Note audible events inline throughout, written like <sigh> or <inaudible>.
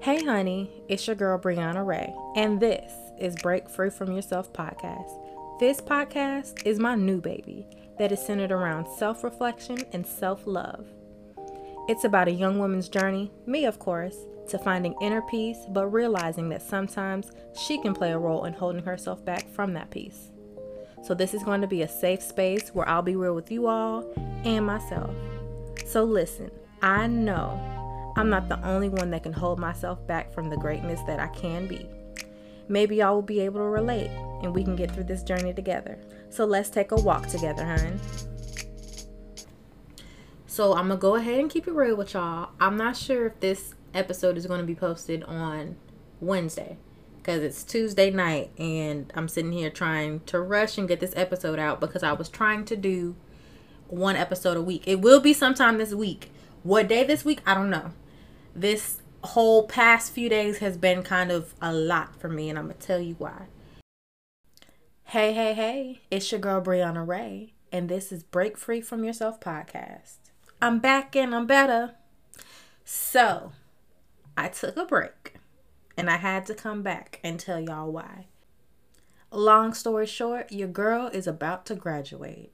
Hey, honey, it's your girl Briauna Ray, and this is Break Free from Yourself podcast. This podcast is my new baby that is centered around self reflection and self love. It's about a young woman's journey, me, of course, to finding inner peace, but realizing that sometimes she can play a role in holding herself back from that peace. So, this is going to be a safe space where I'll be real with you all and myself. So, listen, I know I'm not the only one that can hold myself back from the greatness that I can be. Maybe y'all will be able to relate and we can get through this journey together. So let's take a walk together, hun. So I'm gonna go ahead and keep it real with y'all. I'm not sure if this episode is gonna be posted on Wednesday because it's Tuesday night and I'm sitting here trying to rush and get this episode out because I was trying to do one episode a week. It will be sometime this week. What day this week? I don't know this whole past few days has been kind of a lot for me, and I'm gonna tell you why. Hey, hey, hey, it's your girl Briauna Ray, and this is Break Free from Yourself podcast. I'm back and I'm better. So, I took a break and I had to come back and tell y'all why. Long story short, your girl is about to graduate.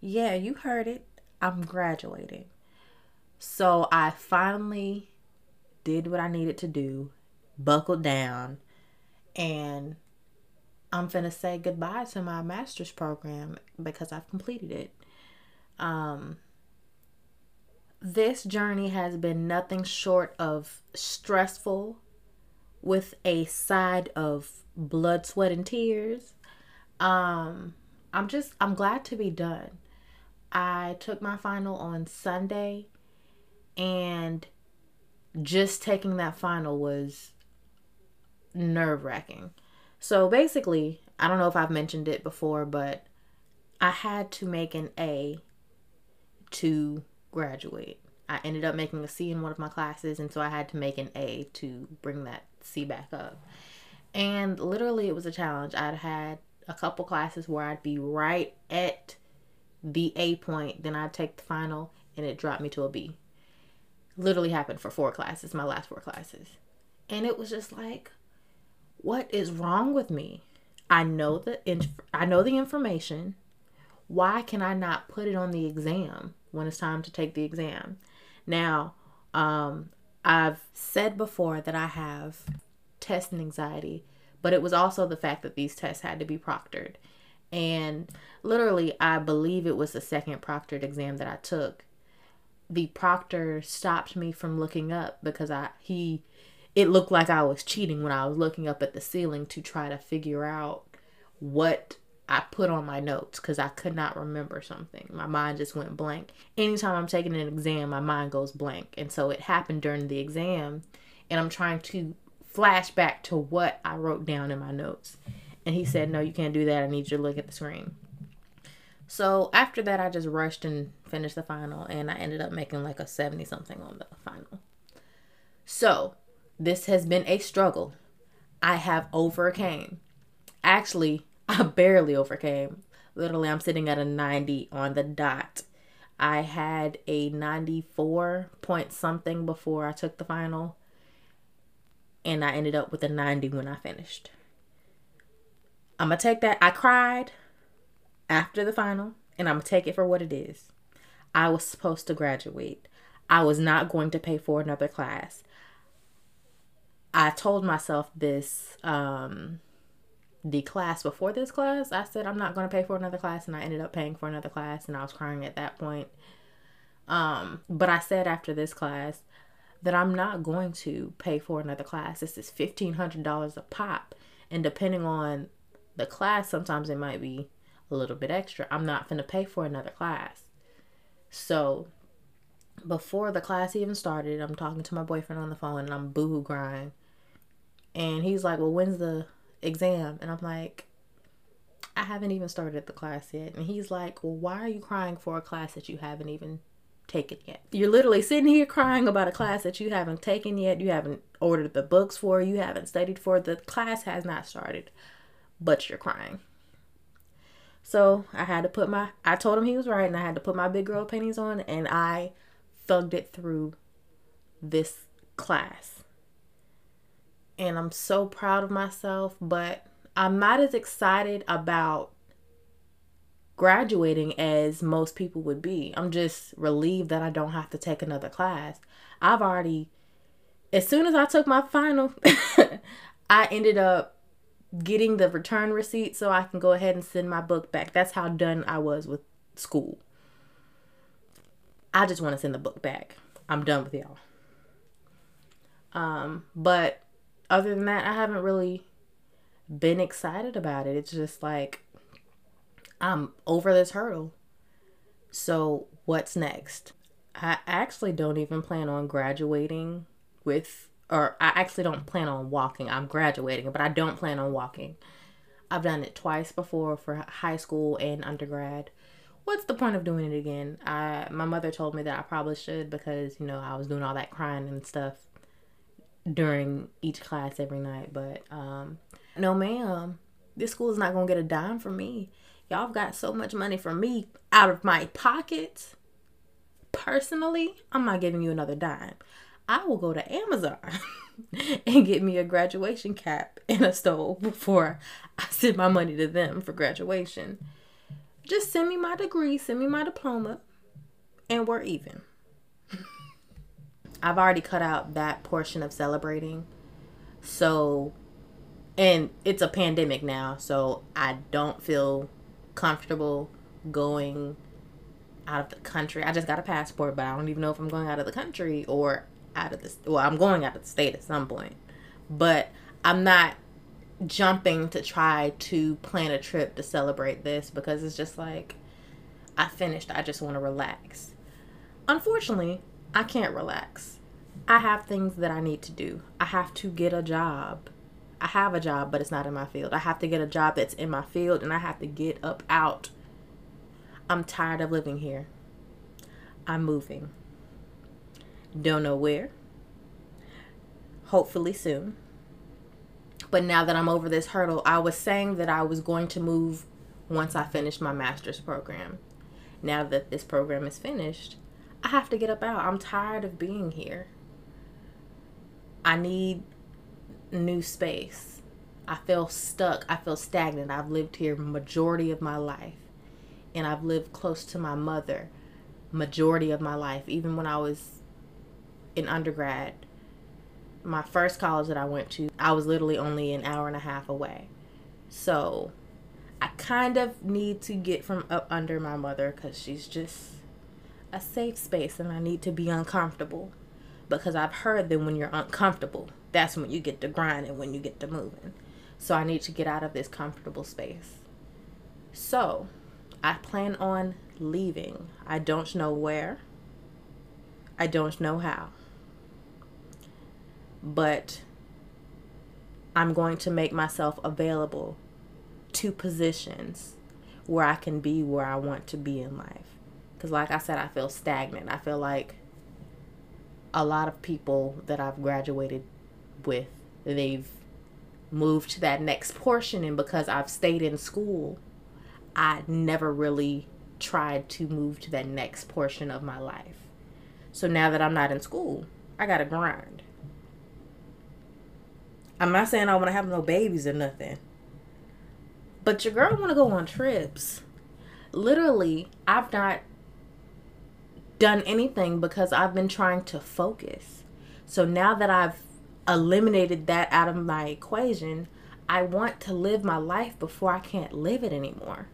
Yeah, you heard it. I'm graduating. So, I finally did what I needed to do, buckled down, and I'm gonna say goodbye to my master's program because I've completed it. Um, this journey has been nothing short of stressful with a side of blood, sweat, and tears. Um, I'm just, I'm glad to be done. I took my final on Sunday and just taking that final was nerve wracking. So basically, I don't know if I've mentioned it before, but I had to make an A to graduate. I ended up making a C in one of my classes, and so I had to make an A to bring that C back up. And literally, it was a challenge. I'd had a couple classes where I'd be right at the A point, then I'd take the final, and it dropped me to a B literally happened for four classes, my last four classes. And it was just like, what is wrong with me? I know the inf- I know the information. Why can I not put it on the exam when it's time to take the exam? Now, um, I've said before that I have test anxiety, but it was also the fact that these tests had to be proctored. And literally, I believe it was the second proctored exam that I took the proctor stopped me from looking up because I he it looked like I was cheating when I was looking up at the ceiling to try to figure out what I put on my notes because I could not remember something. My mind just went blank. Anytime I'm taking an exam, my mind goes blank. And so it happened during the exam, and I'm trying to flash back to what I wrote down in my notes. And he said, No, you can't do that. I need you to look at the screen. So after that, I just rushed and finished the final, and I ended up making like a 70 something on the final. So this has been a struggle. I have overcame. Actually, <laughs> I barely overcame. Literally, I'm sitting at a 90 on the dot. I had a 94 point something before I took the final, and I ended up with a 90 when I finished. I'm gonna take that. I cried after the final, and I'm gonna take it for what it is. I was supposed to graduate. I was not going to pay for another class. I told myself this um the class before this class. I said I'm not going to pay for another class and I ended up paying for another class and I was crying at that point. Um but I said after this class that I'm not going to pay for another class. This is $1500 a pop and depending on the class sometimes it might be a little bit extra. I'm not going to pay for another class. So before the class even started, I'm talking to my boyfriend on the phone and I'm boohoo crying. And he's like, Well, when's the exam? And I'm like, I haven't even started the class yet. And he's like, Well, why are you crying for a class that you haven't even taken yet? You're literally sitting here crying about a class that you haven't taken yet. You haven't ordered the books for, you haven't studied for. The class has not started, but you're crying. So I had to put my, I told him he was right, and I had to put my big girl panties on, and I thugged it through this class. and I'm so proud of myself, but I'm not as excited about graduating as most people would be. I'm just relieved that I don't have to take another class. I've already, as soon as I took my final, <laughs> I ended up getting the return receipt so I can go ahead and send my book back. That's how done I was with school. I just want to send the book back. I'm done with y'all. Um, but other than that, I haven't really been excited about it. It's just like I'm over this hurdle. So, what's next? I actually don't even plan on graduating with, or I actually don't plan on walking. I'm graduating, but I don't plan on walking. I've done it twice before for high school and undergrad. What's the point of doing it again? I my mother told me that I probably should because you know I was doing all that crying and stuff during each class every night. But um, no, ma'am, this school is not gonna get a dime from me. Y'all got so much money from me out of my pocket. Personally, I'm not giving you another dime. I will go to Amazon <laughs> and get me a graduation cap and a stole before I send my money to them for graduation. Just send me my degree, send me my diploma, and we're even. I've already cut out that portion of celebrating. So, and it's a pandemic now, so I don't feel comfortable going out of the country. I just got a passport, but I don't even know if I'm going out of the country or out of the well, I'm going out of the state at some point. But I'm not jumping to try to plan a trip to celebrate this because it's just like I finished. I just want to relax. Unfortunately, I can't relax. I have things that I need to do. I have to get a job. I have a job, but it's not in my field. I have to get a job that's in my field and I have to get up out. I'm tired of living here. I'm moving. Don't know where. Hopefully soon. But now that I'm over this hurdle, I was saying that I was going to move once I finish my master's program. Now that this program is finished, I have to get up out. I'm tired of being here. I need new space. I feel stuck. I feel stagnant. I've lived here majority of my life. And I've lived close to my mother majority of my life. Even when I was in undergrad, my first college that I went to, I was literally only an hour and a half away. So I kind of need to get from up under my mother because she's just a safe space and I need to be uncomfortable. Because I've heard that when you're uncomfortable, that's when you get to grinding, when you get to moving. So I need to get out of this comfortable space. So I plan on leaving. I don't know where. I don't know how but I'm going to make myself available to positions where I can be where I want to be in life. Because, like I said, I feel stagnant. I feel like a lot of people that I've graduated with, they've moved to that next portion. And because I've stayed in school, I never really tried to move to that next portion of my life. So now that I'm not in school, I got to grind. I'm not saying I want to have no babies or nothing. But your girl want to go on trips. Literally, I've not done anything because I've been trying to focus. So now that I've eliminated that out of my equation, I want to live my life before I can't live it anymore.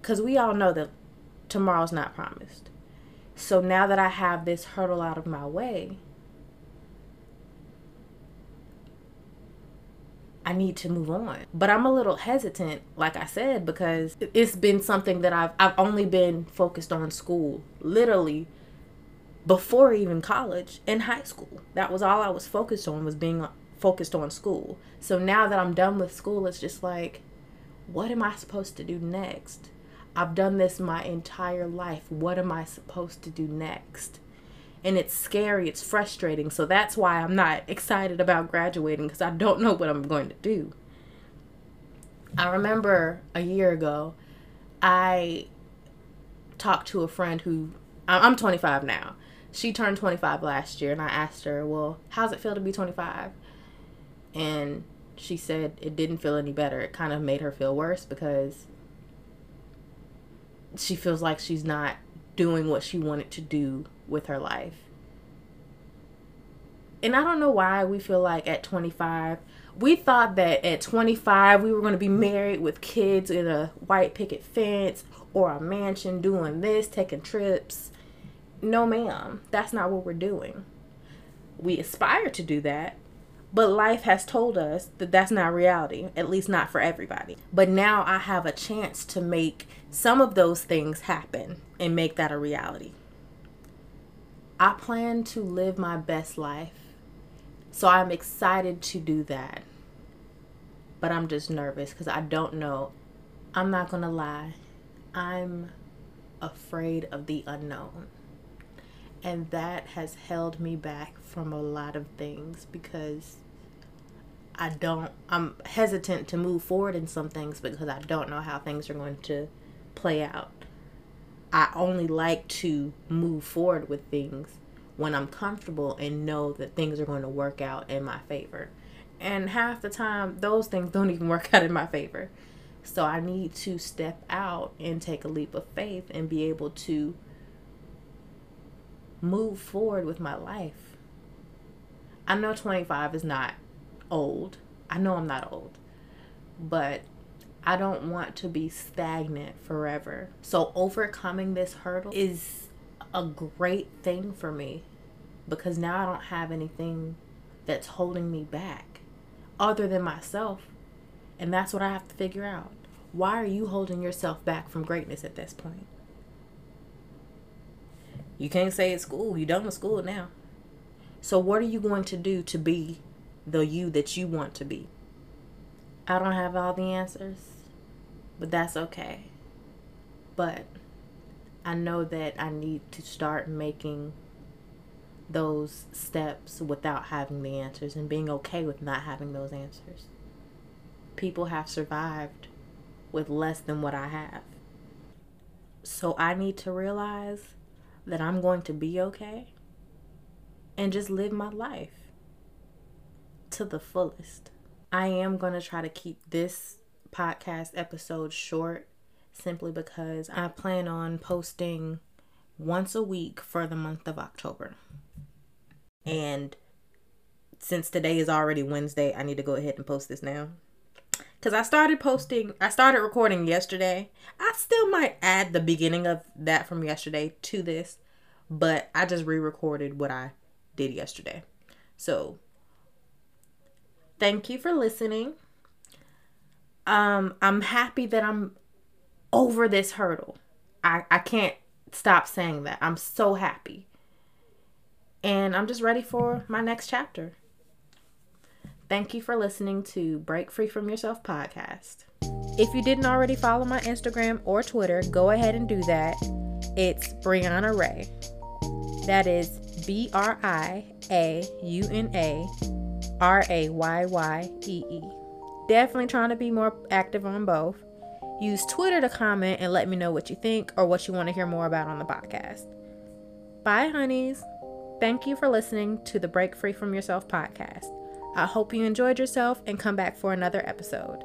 Because we all know that tomorrow's not promised. So now that I have this hurdle out of my way, I need to move on. But I'm a little hesitant, like I said, because it's been something that I've I've only been focused on school, literally before even college and high school. That was all I was focused on was being uh, focused on school. So now that I'm done with school, it's just like what am I supposed to do next? I've done this my entire life. What am I supposed to do next? And it's scary, it's frustrating. So that's why I'm not excited about graduating because I don't know what I'm going to do. I remember a year ago, I talked to a friend who I'm 25 now. She turned 25 last year, and I asked her, Well, how's it feel to be 25? And she said it didn't feel any better. It kind of made her feel worse because she feels like she's not doing what she wanted to do with her life. And I don't know why we feel like at 25, we thought that at 25 we were going to be married with kids in a white picket fence or a mansion doing this, taking trips. No, ma'am, that's not what we're doing. We aspire to do that, but life has told us that that's not reality, at least not for everybody. But now I have a chance to make some of those things happen and make that a reality. I plan to live my best life. So I'm excited to do that. But I'm just nervous because I don't know. I'm not going to lie. I'm afraid of the unknown. And that has held me back from a lot of things because I don't, I'm hesitant to move forward in some things because I don't know how things are going to play out. I only like to move forward with things when I'm comfortable and know that things are going to work out in my favor. And half the time, those things don't even work <laughs> out in my favor. So I need to step out and take a leap of faith and be able to move forward with my life. I know 25 is not old. I know I'm not old. But I don't want to be stagnant forever. So overcoming this hurdle is a great thing for me because now I don't have anything that's holding me back other than myself. And that's what I have to figure out. Why are you holding yourself back from greatness at this point? You can't say it's school. You're done with school now. So, what are you going to do to be the you that you want to be? I don't have all the answers but that's okay. But I know that I need to start making those steps without having the answers and being okay with not having those answers. People have survived with less than what I have. So I need to realize that I'm going to be okay and just live my life to the fullest. I am going to try to keep this podcast episode short simply because I plan on posting once a week for the month of October. And since today is already Wednesday, I need to go ahead and post this now. Because I started posting, I started recording yesterday. I still might add the beginning of that from yesterday to this, but I just re recorded what I did yesterday. So, thank you for listening um, I'm happy that I'm over this hurdle. I, I can't stop saying that. I'm so happy. And I'm just ready for my next chapter. Thank you for listening to Break Free From Yourself podcast. If you didn't already follow my Instagram or Twitter, go ahead and do that. It's Briauna Ray. That is B R I A U N A R A Y Y E E. Definitely trying to be more active on both. Use Twitter to comment and let me know what you think or what you want to hear more about on the podcast. Bye, honeys. Thank you for listening to the Break Free From Yourself podcast. I hope you enjoyed yourself and come back for another episode.